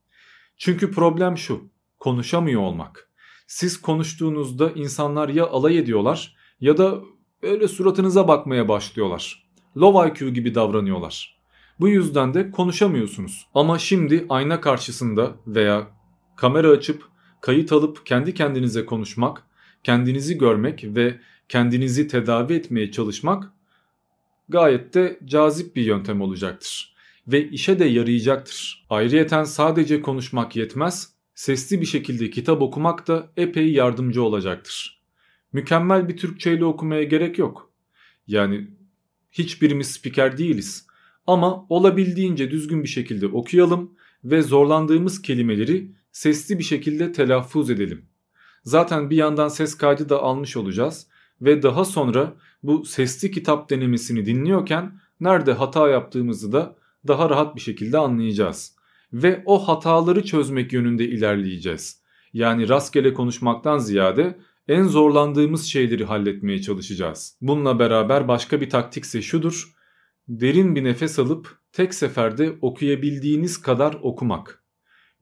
Çünkü problem şu, konuşamıyor olmak. Siz konuştuğunuzda insanlar ya alay ediyorlar ya da öyle suratınıza bakmaya başlıyorlar. Low IQ gibi davranıyorlar. Bu yüzden de konuşamıyorsunuz. Ama şimdi ayna karşısında veya kamera açıp kayıt alıp kendi kendinize konuşmak, kendinizi görmek ve kendinizi tedavi etmeye çalışmak gayet de cazip bir yöntem olacaktır ve işe de yarayacaktır. Ayrıyeten sadece konuşmak yetmez, sesli bir şekilde kitap okumak da epey yardımcı olacaktır. Mükemmel bir Türkçe ile okumaya gerek yok. Yani hiçbirimiz spiker değiliz. Ama olabildiğince düzgün bir şekilde okuyalım ve zorlandığımız kelimeleri sesli bir şekilde telaffuz edelim. Zaten bir yandan ses kaydı da almış olacağız ve daha sonra bu sesli kitap denemesini dinliyorken nerede hata yaptığımızı da daha rahat bir şekilde anlayacağız. Ve o hataları çözmek yönünde ilerleyeceğiz. Yani rastgele konuşmaktan ziyade en zorlandığımız şeyleri halletmeye çalışacağız. Bununla beraber başka bir taktikse şudur. Derin bir nefes alıp tek seferde okuyabildiğiniz kadar okumak.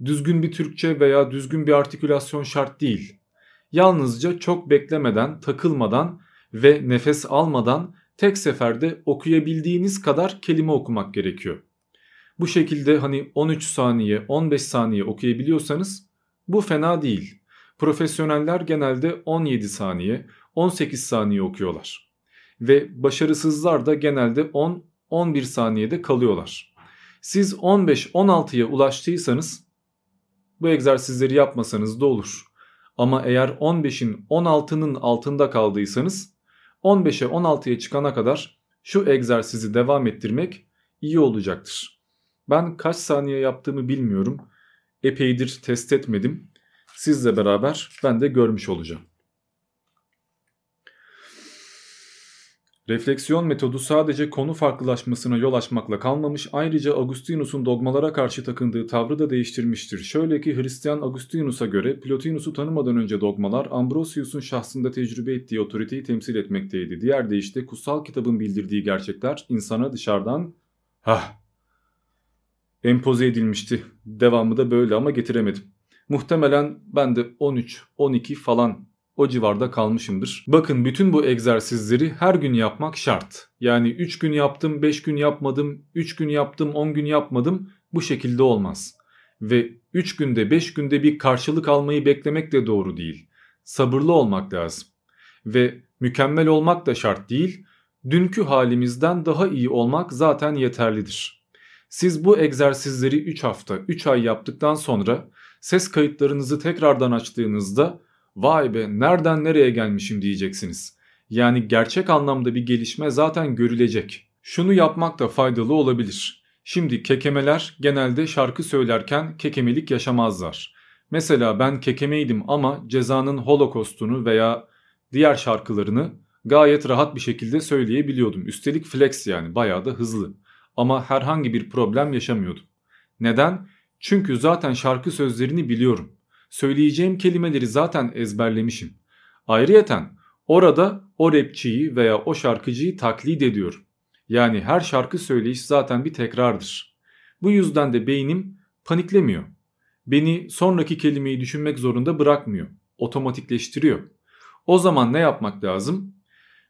Düzgün bir Türkçe veya düzgün bir artikülasyon şart değil. Yalnızca çok beklemeden, takılmadan ve nefes almadan tek seferde okuyabildiğiniz kadar kelime okumak gerekiyor. Bu şekilde hani 13 saniye 15 saniye okuyabiliyorsanız bu fena değil. Profesyoneller genelde 17 saniye 18 saniye okuyorlar. Ve başarısızlar da genelde 10-11 saniyede kalıyorlar. Siz 15-16'ya ulaştıysanız bu egzersizleri yapmasanız da olur. Ama eğer 15'in 16'nın altında kaldıysanız 15'e 16'ya çıkana kadar şu egzersizi devam ettirmek iyi olacaktır. Ben kaç saniye yaptığımı bilmiyorum. Epeydir test etmedim. Sizle beraber ben de görmüş olacağım. Refleksiyon metodu sadece konu farklılaşmasına yol açmakla kalmamış ayrıca Augustinus'un dogmalara karşı takındığı tavrı da değiştirmiştir. Şöyle ki Hristiyan Augustinus'a göre Plotinus'u tanımadan önce dogmalar Ambrosius'un şahsında tecrübe ettiği otoriteyi temsil etmekteydi. Diğer deyişle kutsal kitabın bildirdiği gerçekler insana dışarıdan hah empoze edilmişti. Devamı da böyle ama getiremedim. Muhtemelen ben de 13, 12 falan o civarda kalmışımdır. Bakın bütün bu egzersizleri her gün yapmak şart. Yani 3 gün yaptım, 5 gün yapmadım, 3 gün yaptım, 10 gün yapmadım bu şekilde olmaz. Ve 3 günde 5 günde bir karşılık almayı beklemek de doğru değil. Sabırlı olmak lazım. Ve mükemmel olmak da şart değil. Dünkü halimizden daha iyi olmak zaten yeterlidir. Siz bu egzersizleri 3 hafta, 3 ay yaptıktan sonra ses kayıtlarınızı tekrardan açtığınızda vay be nereden nereye gelmişim diyeceksiniz. Yani gerçek anlamda bir gelişme zaten görülecek. Şunu yapmak da faydalı olabilir. Şimdi kekemeler genelde şarkı söylerken kekemelik yaşamazlar. Mesela ben kekemeydim ama cezanın holokostunu veya diğer şarkılarını gayet rahat bir şekilde söyleyebiliyordum. Üstelik flex yani bayağı da hızlı. Ama herhangi bir problem yaşamıyordum. Neden? Çünkü zaten şarkı sözlerini biliyorum. Söyleyeceğim kelimeleri zaten ezberlemişim. Ayrıyeten orada o rapçiyi veya o şarkıcıyı taklit ediyorum. Yani her şarkı söyleyiş zaten bir tekrardır. Bu yüzden de beynim paniklemiyor. Beni sonraki kelimeyi düşünmek zorunda bırakmıyor. Otomatikleştiriyor. O zaman ne yapmak lazım?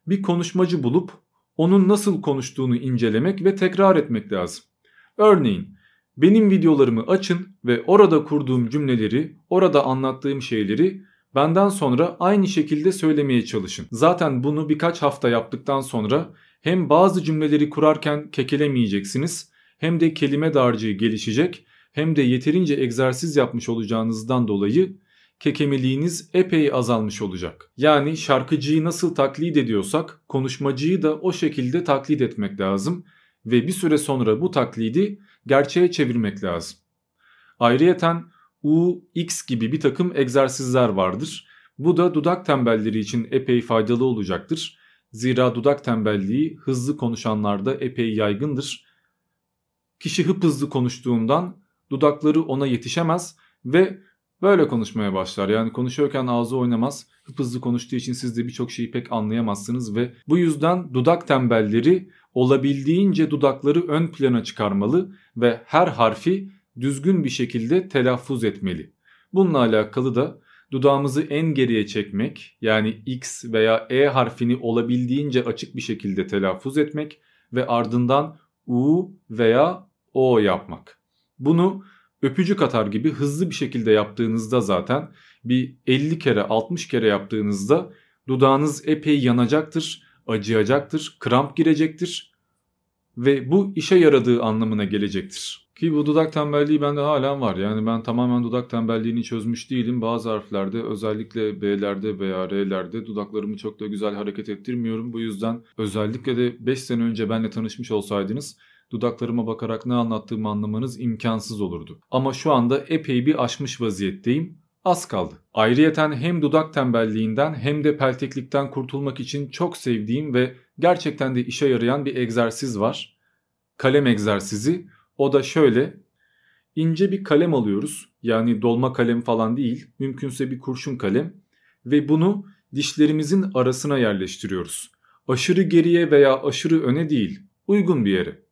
Bir konuşmacı bulup onun nasıl konuştuğunu incelemek ve tekrar etmek lazım. Örneğin benim videolarımı açın ve orada kurduğum cümleleri, orada anlattığım şeyleri benden sonra aynı şekilde söylemeye çalışın. Zaten bunu birkaç hafta yaptıktan sonra hem bazı cümleleri kurarken kekelemeyeceksiniz hem de kelime dağarcığı gelişecek hem de yeterince egzersiz yapmış olacağınızdan dolayı kekemeliğiniz epey azalmış olacak. Yani şarkıcıyı nasıl taklit ediyorsak konuşmacıyı da o şekilde taklit etmek lazım ve bir süre sonra bu taklidi gerçeğe çevirmek lazım. Ayrıyeten U, X gibi bir takım egzersizler vardır. Bu da dudak tembelleri için epey faydalı olacaktır. Zira dudak tembelliği hızlı konuşanlarda epey yaygındır. Kişi hıp hızlı konuştuğundan dudakları ona yetişemez ve böyle konuşmaya başlar. Yani konuşuyorken ağzı oynamaz. Hıp hızlı konuştuğu için siz de birçok şeyi pek anlayamazsınız ve bu yüzden dudak tembelleri olabildiğince dudakları ön plana çıkarmalı ve her harfi düzgün bir şekilde telaffuz etmeli. Bununla alakalı da dudağımızı en geriye çekmek yani X veya E harfini olabildiğince açık bir şekilde telaffuz etmek ve ardından U veya O yapmak. Bunu öpücük atar gibi hızlı bir şekilde yaptığınızda zaten bir 50 kere 60 kere yaptığınızda dudağınız epey yanacaktır, acıyacaktır, kramp girecektir ve bu işe yaradığı anlamına gelecektir. Ki bu dudak tembelliği bende halen var. Yani ben tamamen dudak tembelliğini çözmüş değilim. Bazı harflerde özellikle B'lerde veya R'lerde dudaklarımı çok da güzel hareket ettirmiyorum. Bu yüzden özellikle de 5 sene önce benle tanışmış olsaydınız dudaklarıma bakarak ne anlattığımı anlamanız imkansız olurdu. Ama şu anda epey bir aşmış vaziyetteyim. Az kaldı. Ayrıyeten hem dudak tembelliğinden hem de pelteklikten kurtulmak için çok sevdiğim ve gerçekten de işe yarayan bir egzersiz var. Kalem egzersizi. O da şöyle. İnce bir kalem alıyoruz. Yani dolma kalem falan değil. Mümkünse bir kurşun kalem. Ve bunu dişlerimizin arasına yerleştiriyoruz. Aşırı geriye veya aşırı öne değil. Uygun bir yere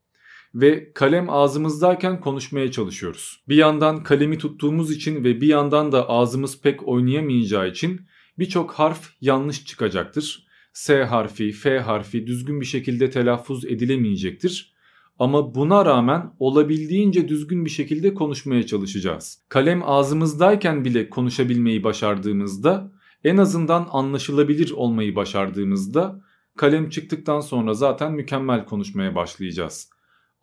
ve kalem ağzımızdayken konuşmaya çalışıyoruz. Bir yandan kalemi tuttuğumuz için ve bir yandan da ağzımız pek oynayamayacağı için birçok harf yanlış çıkacaktır. S harfi, F harfi düzgün bir şekilde telaffuz edilemeyecektir. Ama buna rağmen olabildiğince düzgün bir şekilde konuşmaya çalışacağız. Kalem ağzımızdayken bile konuşabilmeyi başardığımızda en azından anlaşılabilir olmayı başardığımızda kalem çıktıktan sonra zaten mükemmel konuşmaya başlayacağız.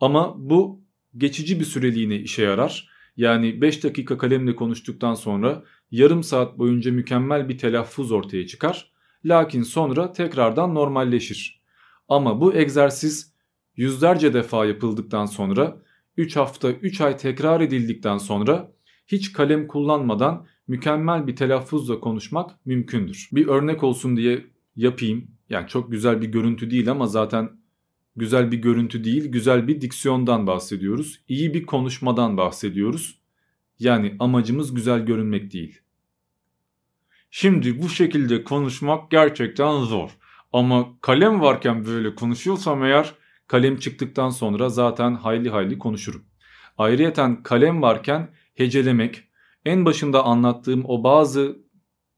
Ama bu geçici bir süreliğine işe yarar. Yani 5 dakika kalemle konuştuktan sonra yarım saat boyunca mükemmel bir telaffuz ortaya çıkar. Lakin sonra tekrardan normalleşir. Ama bu egzersiz yüzlerce defa yapıldıktan sonra 3 hafta 3 ay tekrar edildikten sonra hiç kalem kullanmadan mükemmel bir telaffuzla konuşmak mümkündür. Bir örnek olsun diye yapayım. Yani çok güzel bir görüntü değil ama zaten güzel bir görüntü değil, güzel bir diksiyondan bahsediyoruz. İyi bir konuşmadan bahsediyoruz. Yani amacımız güzel görünmek değil. Şimdi bu şekilde konuşmak gerçekten zor. Ama kalem varken böyle konuşuyorsam eğer kalem çıktıktan sonra zaten hayli hayli konuşurum. Ayrıyeten kalem varken hecelemek, en başında anlattığım o bazı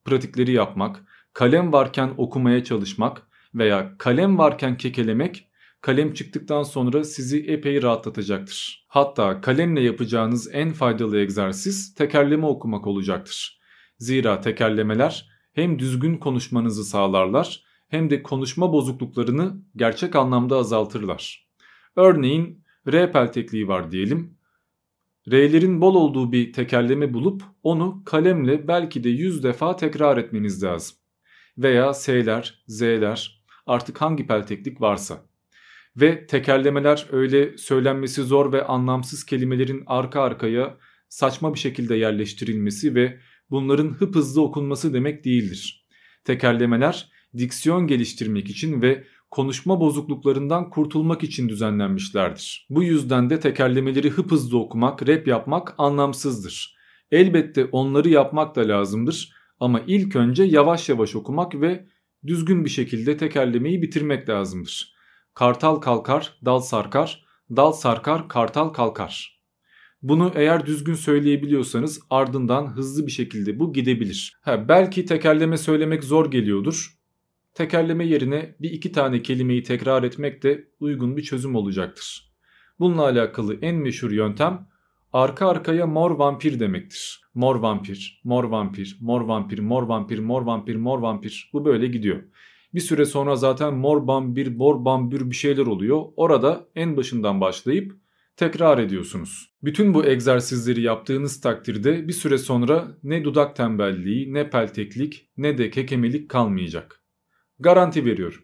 pratikleri yapmak, kalem varken okumaya çalışmak veya kalem varken kekelemek kalem çıktıktan sonra sizi epey rahatlatacaktır. Hatta kalemle yapacağınız en faydalı egzersiz tekerleme okumak olacaktır. Zira tekerlemeler hem düzgün konuşmanızı sağlarlar hem de konuşma bozukluklarını gerçek anlamda azaltırlar. Örneğin R peltekliği var diyelim. R'lerin bol olduğu bir tekerleme bulup onu kalemle belki de 100 defa tekrar etmeniz lazım. Veya S'ler, Z'ler artık hangi pelteklik varsa. Ve tekerlemeler öyle söylenmesi zor ve anlamsız kelimelerin arka arkaya saçma bir şekilde yerleştirilmesi ve bunların hıp hızlı okunması demek değildir. Tekerlemeler diksiyon geliştirmek için ve konuşma bozukluklarından kurtulmak için düzenlenmişlerdir. Bu yüzden de tekerlemeleri hıp hızlı okumak, rap yapmak anlamsızdır. Elbette onları yapmak da lazımdır ama ilk önce yavaş yavaş okumak ve düzgün bir şekilde tekerlemeyi bitirmek lazımdır. Kartal kalkar, dal sarkar, dal sarkar, kartal kalkar. Bunu eğer düzgün söyleyebiliyorsanız ardından hızlı bir şekilde bu gidebilir. Ha, belki tekerleme söylemek zor geliyordur. Tekerleme yerine bir iki tane kelimeyi tekrar etmek de uygun bir çözüm olacaktır. Bununla alakalı en meşhur yöntem arka arkaya mor vampir demektir. Mor vampir, mor vampir, mor vampir, mor vampir, mor vampir, mor vampir. Bu böyle gidiyor. Bir süre sonra zaten mor bambir, bor bambür bir şeyler oluyor. Orada en başından başlayıp tekrar ediyorsunuz. Bütün bu egzersizleri yaptığınız takdirde bir süre sonra ne dudak tembelliği, ne pelteklik, ne de kekemelik kalmayacak. Garanti veriyorum.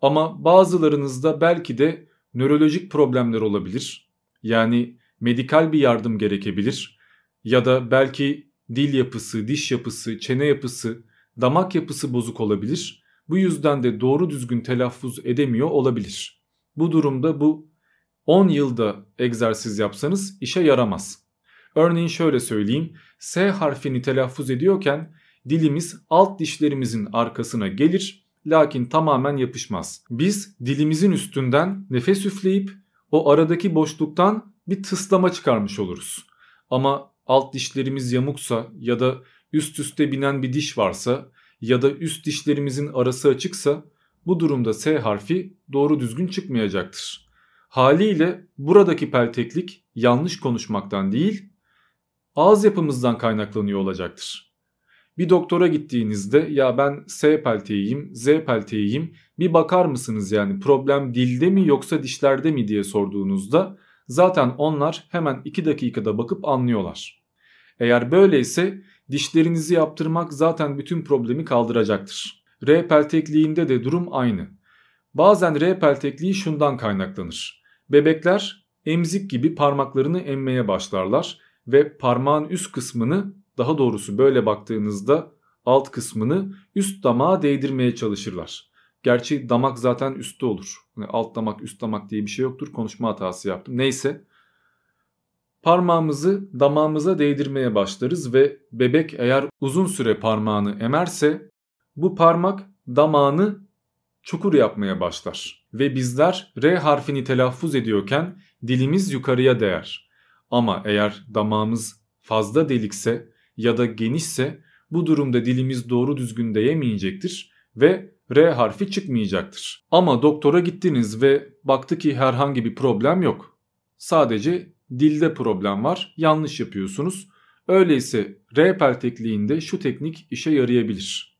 Ama bazılarınızda belki de nörolojik problemler olabilir. Yani medikal bir yardım gerekebilir ya da belki dil yapısı, diş yapısı, çene yapısı, damak yapısı bozuk olabilir Bu yüzden de doğru düzgün telaffuz edemiyor olabilir. Bu durumda bu 10 yılda egzersiz yapsanız işe yaramaz. Örneğin şöyle söyleyeyim. S harfini telaffuz ediyorken dilimiz alt dişlerimizin arkasına gelir lakin tamamen yapışmaz. Biz dilimizin üstünden nefes üfleyip o aradaki boşluktan bir tıslama çıkarmış oluruz. Ama alt dişlerimiz yamuksa ya da üst üste binen bir diş varsa ya da üst dişlerimizin arası açıksa bu durumda S harfi doğru düzgün çıkmayacaktır. Haliyle buradaki pelteklik yanlış konuşmaktan değil ağız yapımızdan kaynaklanıyor olacaktır. Bir doktora gittiğinizde ya ben S pelteğiyim, Z pelteğiyim bir bakar mısınız yani problem dilde mi yoksa dişlerde mi diye sorduğunuzda zaten onlar hemen 2 dakikada bakıp anlıyorlar. Eğer böyleyse dişlerinizi yaptırmak zaten bütün problemi kaldıracaktır. R peltekliğinde de durum aynı. Bazen R peltekliği şundan kaynaklanır. Bebekler emzik gibi parmaklarını emmeye başlarlar ve parmağın üst kısmını daha doğrusu böyle baktığınızda alt kısmını üst damağa değdirmeye çalışırlar. Gerçi damak zaten üstte olur. Yani alt damak üst damak diye bir şey yoktur. Konuşma hatası yaptım. Neyse. Parmağımızı damağımıza değdirmeye başlarız ve bebek eğer uzun süre parmağını emerse bu parmak damağını çukur yapmaya başlar. Ve bizler R harfini telaffuz ediyorken dilimiz yukarıya değer. Ama eğer damağımız fazla delikse ya da genişse bu durumda dilimiz doğru düzgün değemeyecektir ve R harfi çıkmayacaktır. Ama doktora gittiniz ve baktı ki herhangi bir problem yok. Sadece dilde problem var, yanlış yapıyorsunuz. Öyleyse R peltekliğinde şu teknik işe yarayabilir.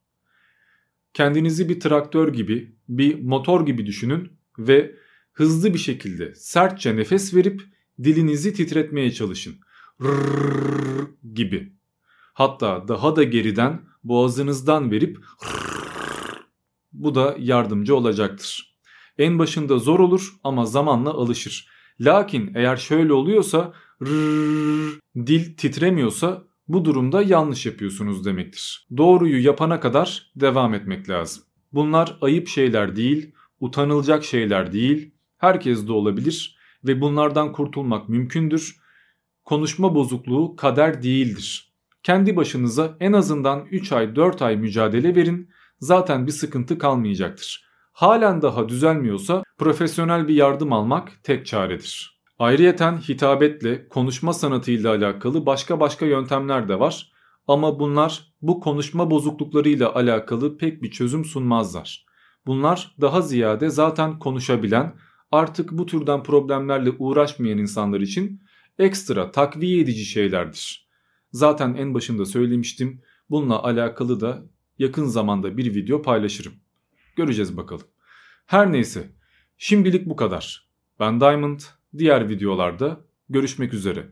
Kendinizi bir traktör gibi, bir motor gibi düşünün ve hızlı bir şekilde sertçe nefes verip dilinizi titretmeye çalışın. Rrrr gibi. Hatta daha da geriden boğazınızdan verip bu da yardımcı olacaktır. En başında zor olur ama zamanla alışır. Lakin eğer şöyle oluyorsa rrr, dil titremiyorsa bu durumda yanlış yapıyorsunuz demektir. Doğruyu yapana kadar devam etmek lazım. Bunlar ayıp şeyler değil, utanılacak şeyler değil. Herkes de olabilir ve bunlardan kurtulmak mümkündür. Konuşma bozukluğu kader değildir. Kendi başınıza en azından 3 ay 4 ay mücadele verin zaten bir sıkıntı kalmayacaktır. Halen daha düzelmiyorsa profesyonel bir yardım almak tek çaredir. Ayrıyeten hitabetle, konuşma sanatıyla alakalı başka başka yöntemler de var. Ama bunlar bu konuşma bozukluklarıyla alakalı pek bir çözüm sunmazlar. Bunlar daha ziyade zaten konuşabilen, artık bu türden problemlerle uğraşmayan insanlar için ekstra takviye edici şeylerdir. Zaten en başında söylemiştim. Bununla alakalı da yakın zamanda bir video paylaşırım. Göreceğiz bakalım. Her neyse şimdilik bu kadar. Ben Diamond diğer videolarda görüşmek üzere.